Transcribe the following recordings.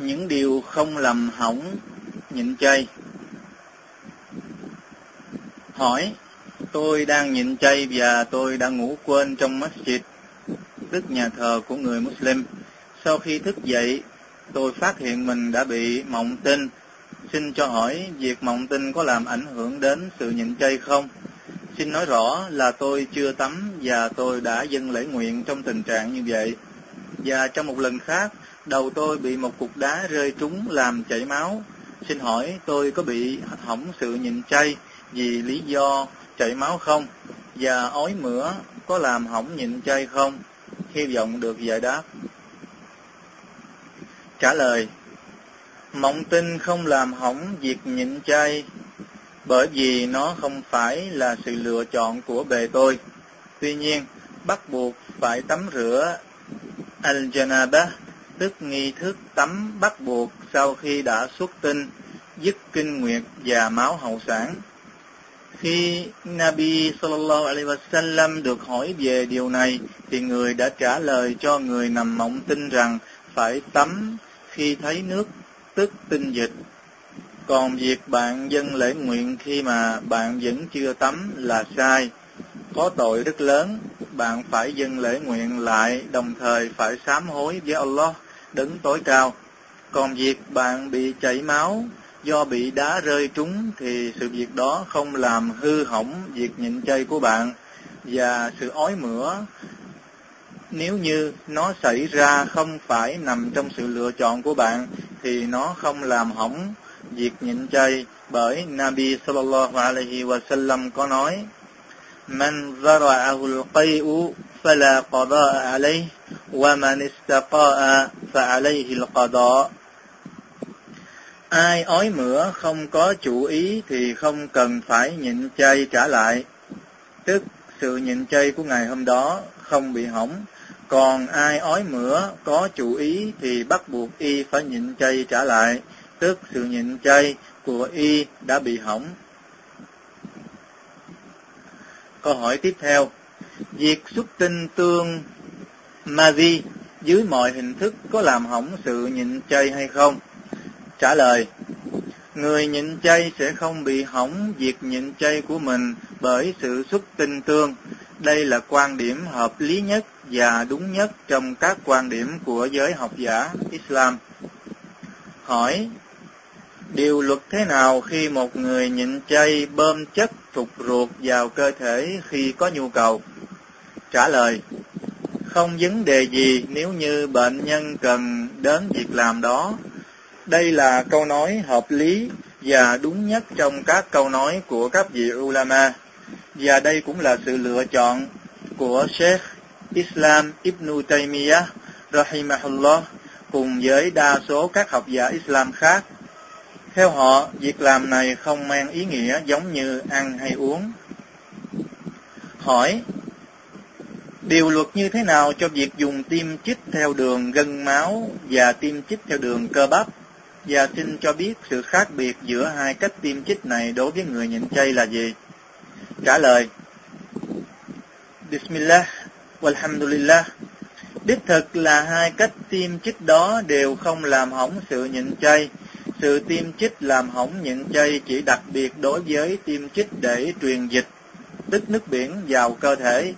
những điều không làm hỏng nhịn chay. Hỏi, tôi đang nhịn chay và tôi đã ngủ quên trong masjid, tức nhà thờ của người Muslim. Sau khi thức dậy, tôi phát hiện mình đã bị mộng tinh. Xin cho hỏi, việc mộng tinh có làm ảnh hưởng đến sự nhịn chay không? Xin nói rõ là tôi chưa tắm và tôi đã dâng lễ nguyện trong tình trạng như vậy. Và trong một lần khác, đầu tôi bị một cục đá rơi trúng làm chảy máu. Xin hỏi tôi có bị hỏng sự nhịn chay vì lý do chảy máu không? Và ói mửa có làm hỏng nhịn chay không? Hy vọng được giải đáp. Trả lời Mộng tinh không làm hỏng việc nhịn chay bởi vì nó không phải là sự lựa chọn của bề tôi. Tuy nhiên, bắt buộc phải tắm rửa al-janabah, tức nghi thức tắm bắt buộc sau khi đã xuất tinh, dứt kinh nguyệt và máu hậu sản. Khi Nabi sallallahu alaihi wasallam được hỏi về điều này, thì người đã trả lời cho người nằm mộng tinh rằng phải tắm khi thấy nước, tức tinh dịch. Còn việc bạn dân lễ nguyện khi mà bạn vẫn chưa tắm là sai, có tội rất lớn. Bạn phải dân lễ nguyện lại, đồng thời phải sám hối với Allah, đứng tối cao. Còn việc bạn bị chảy máu do bị đá rơi trúng thì sự việc đó không làm hư hỏng việc nhịn chay của bạn và sự ói mửa, nếu như nó xảy ra không phải nằm trong sự lựa chọn của bạn, thì nó không làm hỏng việc nhịn chay bởi Nabi sallallahu alaihi wa sallam có nói: "Man zara'ahu al-qay'u fala qada'a alayh ومن استقاء فعليه القضاء Ai ói mửa không có chủ ý thì không cần phải nhịn chay trả lại. Tức sự nhịn chay của ngày hôm đó không bị hỏng. Còn ai ói mửa có chủ ý thì bắt buộc y phải nhịn chay trả lại. Tức sự nhịn chay của y đã bị hỏng. Câu hỏi tiếp theo. Việc xuất tinh tương ma vi dưới mọi hình thức có làm hỏng sự nhịn chay hay không? Trả lời, người nhịn chay sẽ không bị hỏng việc nhịn chay của mình bởi sự xuất tinh tương. Đây là quan điểm hợp lý nhất và đúng nhất trong các quan điểm của giới học giả Islam. Hỏi, điều luật thế nào khi một người nhịn chay bơm chất thục ruột vào cơ thể khi có nhu cầu? Trả lời, không vấn đề gì nếu như bệnh nhân cần đến việc làm đó đây là câu nói hợp lý và đúng nhất trong các câu nói của các vị ulama. Và đây cũng là sự lựa chọn của Sheikh Islam Ibn Taymiyyah rahimahullah cùng với đa số các học giả Islam khác. Theo họ, việc làm này không mang ý nghĩa giống như ăn hay uống. Hỏi, điều luật như thế nào cho việc dùng tim chích theo đường gân máu và tim chích theo đường cơ bắp? Và xin cho biết sự khác biệt giữa hai cách tiêm chích này đối với người nhịn chay là gì? Trả lời Bismillah, walhamdulillah Đích thực là hai cách tiêm chích đó đều không làm hỏng sự nhịn chay. Sự tiêm chích làm hỏng nhịn chay chỉ đặc biệt đối với tiêm chích để truyền dịch, tức nước biển vào cơ thể.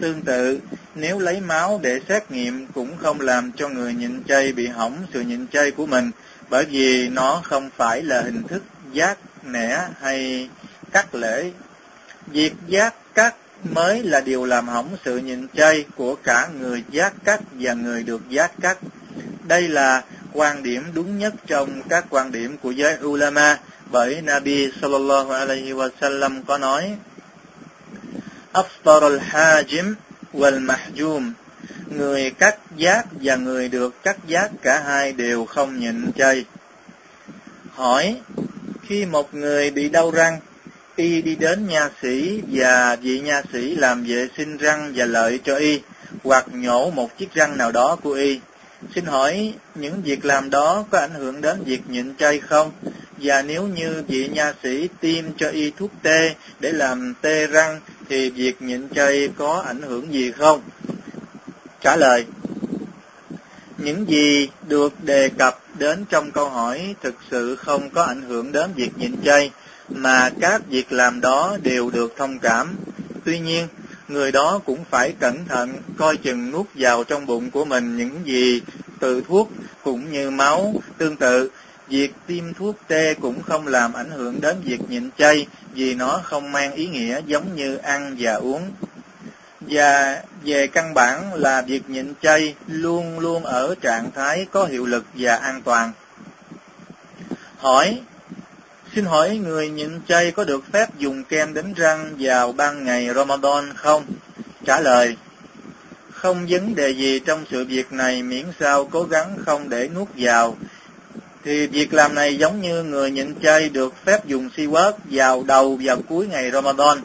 Tương tự, nếu lấy máu để xét nghiệm cũng không làm cho người nhịn chay bị hỏng sự nhịn chay của mình, bởi vì nó không phải là hình thức giác nẻ hay cắt lễ. Việc giác cắt mới là điều làm hỏng sự nhịn chay của cả người giác cắt và người được giác cắt. Đây là quan điểm đúng nhất trong các quan điểm của giới ulama bởi Nabi sallallahu alaihi wasallam có nói Aftar al-hajim wal-mahjum người cắt giác và người được cắt giác cả hai đều không nhịn chay. Hỏi, khi một người bị đau răng, y đi đến nha sĩ và vị nha sĩ làm vệ sinh răng và lợi cho y, hoặc nhổ một chiếc răng nào đó của y. Xin hỏi, những việc làm đó có ảnh hưởng đến việc nhịn chay không? Và nếu như vị nha sĩ tiêm cho y thuốc tê để làm tê răng, thì việc nhịn chay có ảnh hưởng gì không? Trả lời Những gì được đề cập đến trong câu hỏi thực sự không có ảnh hưởng đến việc nhịn chay, mà các việc làm đó đều được thông cảm. Tuy nhiên, người đó cũng phải cẩn thận coi chừng nuốt vào trong bụng của mình những gì từ thuốc cũng như máu. Tương tự, việc tiêm thuốc tê cũng không làm ảnh hưởng đến việc nhịn chay vì nó không mang ý nghĩa giống như ăn và uống. Và về căn bản là việc nhịn chay luôn luôn ở trạng thái có hiệu lực và an toàn. Hỏi, xin hỏi người nhịn chay có được phép dùng kem đánh răng vào ban ngày Ramadan không? Trả lời, không vấn đề gì trong sự việc này miễn sao cố gắng không để nuốt vào. Thì việc làm này giống như người nhịn chay được phép dùng si quớt vào đầu và cuối ngày Ramadan.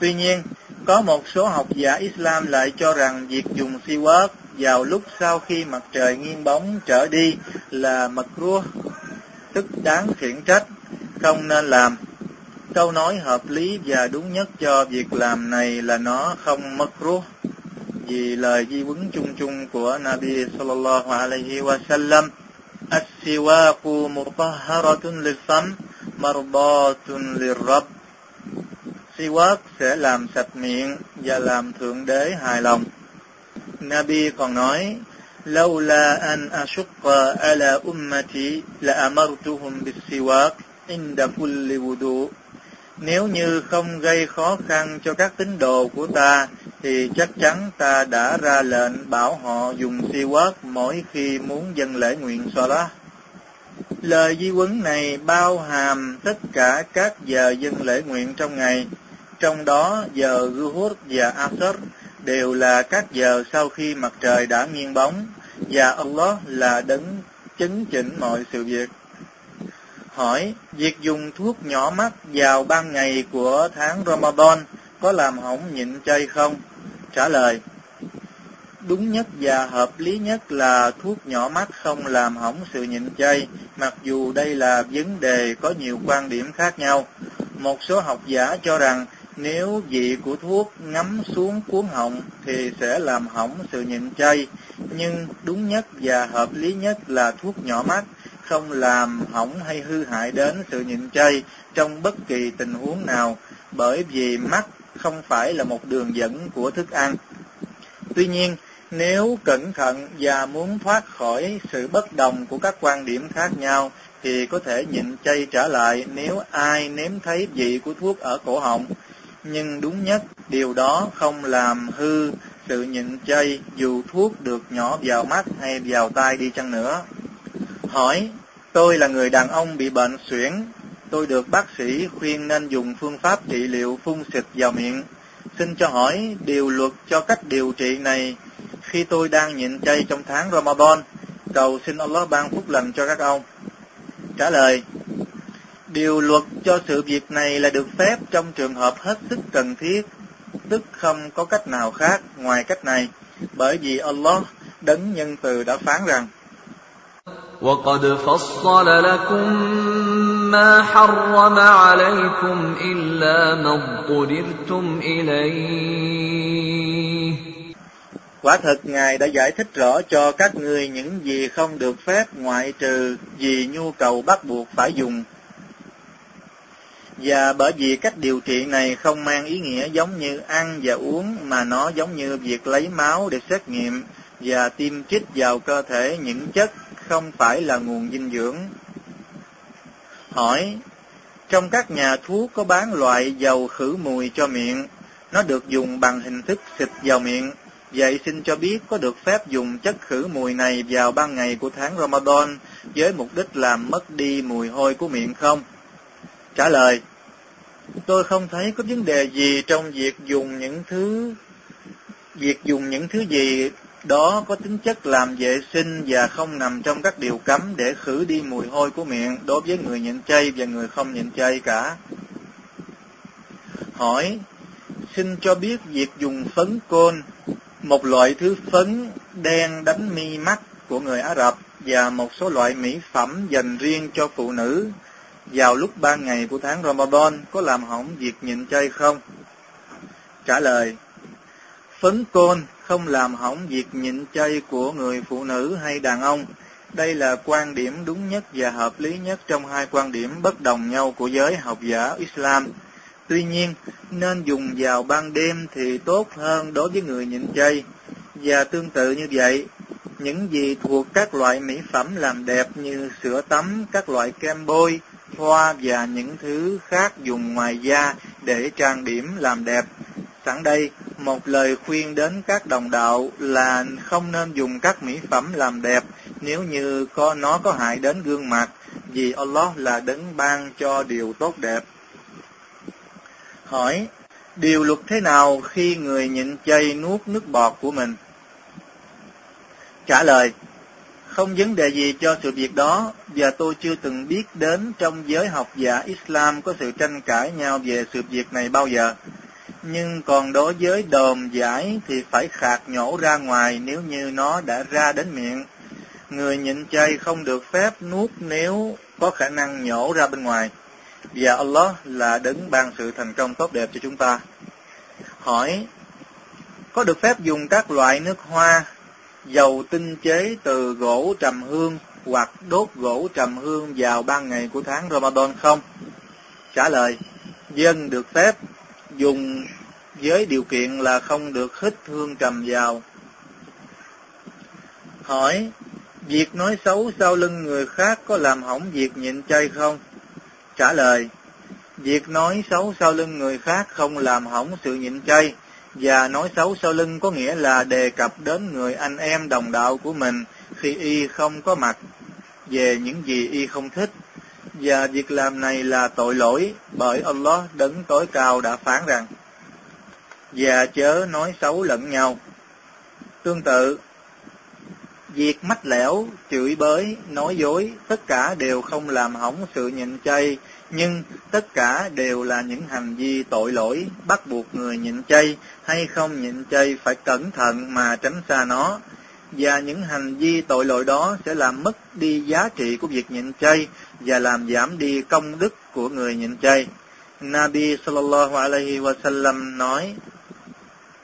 Tuy nhiên, có một số học giả Islam lại cho rằng việc dùng si quớt vào lúc sau khi mặt trời nghiêng bóng trở đi là makruh, tức đáng khiển trách, không nên làm. Câu nói hợp lý và đúng nhất cho việc làm này là nó không makruh vì lời di vấn chung chung của Nabi sallallahu alaihi Wasallam. sallam السواق مطهرة للفم مرضاة للرب Siwak sẽ làm sạch miệng và làm thượng đế hài lòng. Nabi còn nói, لولا أن أشق على أمتي لأمرتهم بالسواك عند كل وضوء nếu như không gây khó khăn cho các tín đồ của ta, thì chắc chắn ta đã ra lệnh bảo họ dùng si quát mỗi khi muốn dâng lễ nguyện Salah. Lời di huấn này bao hàm tất cả các giờ dâng lễ nguyện trong ngày, trong đó giờ Zuhur và Asr đều là các giờ sau khi mặt trời đã nghiêng bóng, và Allah là đấng chứng chỉnh mọi sự việc. Hỏi, việc dùng thuốc nhỏ mắt vào ban ngày của tháng Ramadan có làm hỏng nhịn chay không? Trả lời, đúng nhất và hợp lý nhất là thuốc nhỏ mắt không làm hỏng sự nhịn chay, mặc dù đây là vấn đề có nhiều quan điểm khác nhau. Một số học giả cho rằng nếu vị của thuốc ngấm xuống cuốn họng thì sẽ làm hỏng sự nhịn chay, nhưng đúng nhất và hợp lý nhất là thuốc nhỏ mắt không làm hỏng hay hư hại đến sự nhịn chay trong bất kỳ tình huống nào, bởi vì mắt không phải là một đường dẫn của thức ăn. Tuy nhiên, nếu cẩn thận và muốn thoát khỏi sự bất đồng của các quan điểm khác nhau, thì có thể nhịn chay trở lại nếu ai nếm thấy vị của thuốc ở cổ họng. Nhưng đúng nhất, điều đó không làm hư sự nhịn chay dù thuốc được nhỏ vào mắt hay vào tai đi chăng nữa. Hỏi, tôi là người đàn ông bị bệnh suyễn, tôi được bác sĩ khuyên nên dùng phương pháp trị liệu phun xịt vào miệng. Xin cho hỏi điều luật cho cách điều trị này khi tôi đang nhịn chay trong tháng Ramadan. Cầu xin Allah ban phúc lành cho các ông. Trả lời, điều luật cho sự việc này là được phép trong trường hợp hết sức cần thiết, tức không có cách nào khác ngoài cách này, bởi vì Allah đấng nhân từ đã phán rằng وقد فصل لكم ما حرم عليكم إلا ما اضطررتم إليه Quả thật Ngài đã giải thích rõ cho các ngươi những gì không được phép ngoại trừ vì nhu cầu bắt buộc phải dùng. Và bởi vì cách điều trị này không mang ý nghĩa giống như ăn và uống mà nó giống như việc lấy máu để xét nghiệm và tiêm chích vào cơ thể những chất không phải là nguồn dinh dưỡng. Hỏi, trong các nhà thuốc có bán loại dầu khử mùi cho miệng, nó được dùng bằng hình thức xịt vào miệng. Vậy xin cho biết có được phép dùng chất khử mùi này vào ban ngày của tháng Ramadan với mục đích làm mất đi mùi hôi của miệng không? Trả lời, tôi không thấy có vấn đề gì trong việc dùng những thứ việc dùng những thứ gì đó có tính chất làm vệ sinh và không nằm trong các điều cấm để khử đi mùi hôi của miệng đối với người nhịn chay và người không nhịn chay cả. Hỏi, xin cho biết việc dùng phấn côn, một loại thứ phấn đen đánh mi mắt của người Ả Rập và một số loại mỹ phẩm dành riêng cho phụ nữ vào lúc ban ngày của tháng Ramadan có làm hỏng việc nhịn chay không? Trả lời, phấn côn không làm hỏng việc nhịn chay của người phụ nữ hay đàn ông, Đây là quan điểm đúng nhất và hợp lý nhất trong hai quan điểm bất đồng nhau của giới học giả Islam. Tuy nhiên, nên dùng vào ban đêm thì tốt hơn đối với người nhịn chay. Và tương tự như vậy, những gì thuộc các loại mỹ phẩm làm đẹp như sữa tắm, các loại kem bôi, hoa và những thứ khác dùng ngoài da để trang điểm làm đẹp. Sẵn đây, một lời khuyên đến các đồng đạo là không nên dùng các mỹ phẩm làm đẹp nếu như có nó có hại đến gương mặt, vì Allah là đấng ban cho điều tốt đẹp. Hỏi, điều luật thế nào khi người nhịn chay nuốt nước bọt của mình? Trả lời, không vấn đề gì cho sự việc đó, và tôi chưa từng biết đến trong giới học giả Islam có sự tranh cãi nhau về sự việc này bao giờ. Nhưng còn đối với đồm giải thì phải khạc nhổ ra ngoài nếu như nó đã ra đến miệng. Người nhịn chay không được phép nuốt nếu có khả năng nhổ ra bên ngoài. Và Allah là đấng ban sự thành công tốt đẹp cho chúng ta. Hỏi, có được phép dùng các loại nước hoa dầu tinh chế từ gỗ trầm hương hoặc đốt gỗ trầm hương vào ban ngày của tháng Ramadan không? Trả lời, dân được phép dùng với điều kiện là không được hít hương trầm vào. Hỏi, việc nói xấu sau lưng người khác có làm hỏng việc nhịn chay không? Trả lời, việc nói xấu sau lưng người khác không làm hỏng sự nhịn chay, và nói xấu sau lưng có nghĩa là đề cập đến người anh em đồng đạo của mình khi y không có mặt về những gì y không thích và việc làm này là tội lỗi bởi Allah đấng tối cao đã phán rằng, và chớ nói xấu lẫn nhau. Tương tự, việc mách lẻo, chửi bới, nói dối, tất cả đều không làm hỏng sự nhịn chay, nhưng tất cả đều là những hành vi tội lỗi, bắt buộc người nhịn chay hay không nhịn chay phải cẩn thận mà tránh xa nó. Và những hành vi tội lỗi đó sẽ làm mất đi giá trị của việc nhịn chay và làm giảm đi công đức của người nhịn chay. Nabi sallallahu alaihi wasallam nói: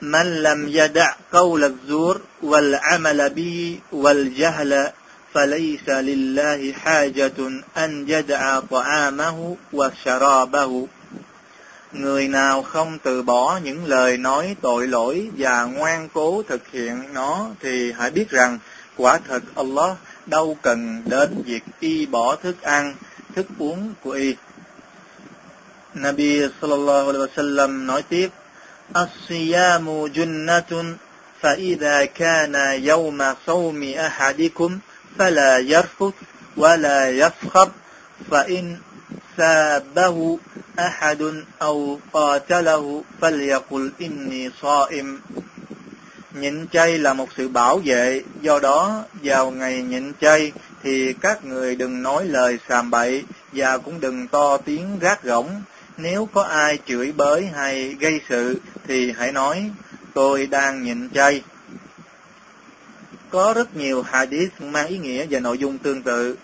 "Man lam yada' qawl az-zur wal 'amala bi wal jahla فليس لله حاجة أن يدع طعامه وشرابه Người nào không từ bỏ những lời nói tội lỗi và ngoan cố thực hiện nó thì hãy biết rằng quả thật Allah đâu cần đến việc y bỏ thức ăn, thức uống của y. Nabi sallallahu alaihi wasallam nói tiếp: "As-siyamu junnatun فإذا كان يوم صوم أحدكم فلا يرفث ولا يفخر فإن سابه أحد أو قاتله فليقل إني صائم Nhịn chay là một sự bảo vệ, do đó vào ngày nhịn chay thì các người đừng nói lời sàm bậy và cũng đừng to tiếng gác gỏng. Nếu có ai chửi bới hay gây sự thì hãy nói tôi đang nhịn chay. Có rất nhiều hadith mang ý nghĩa và nội dung tương tự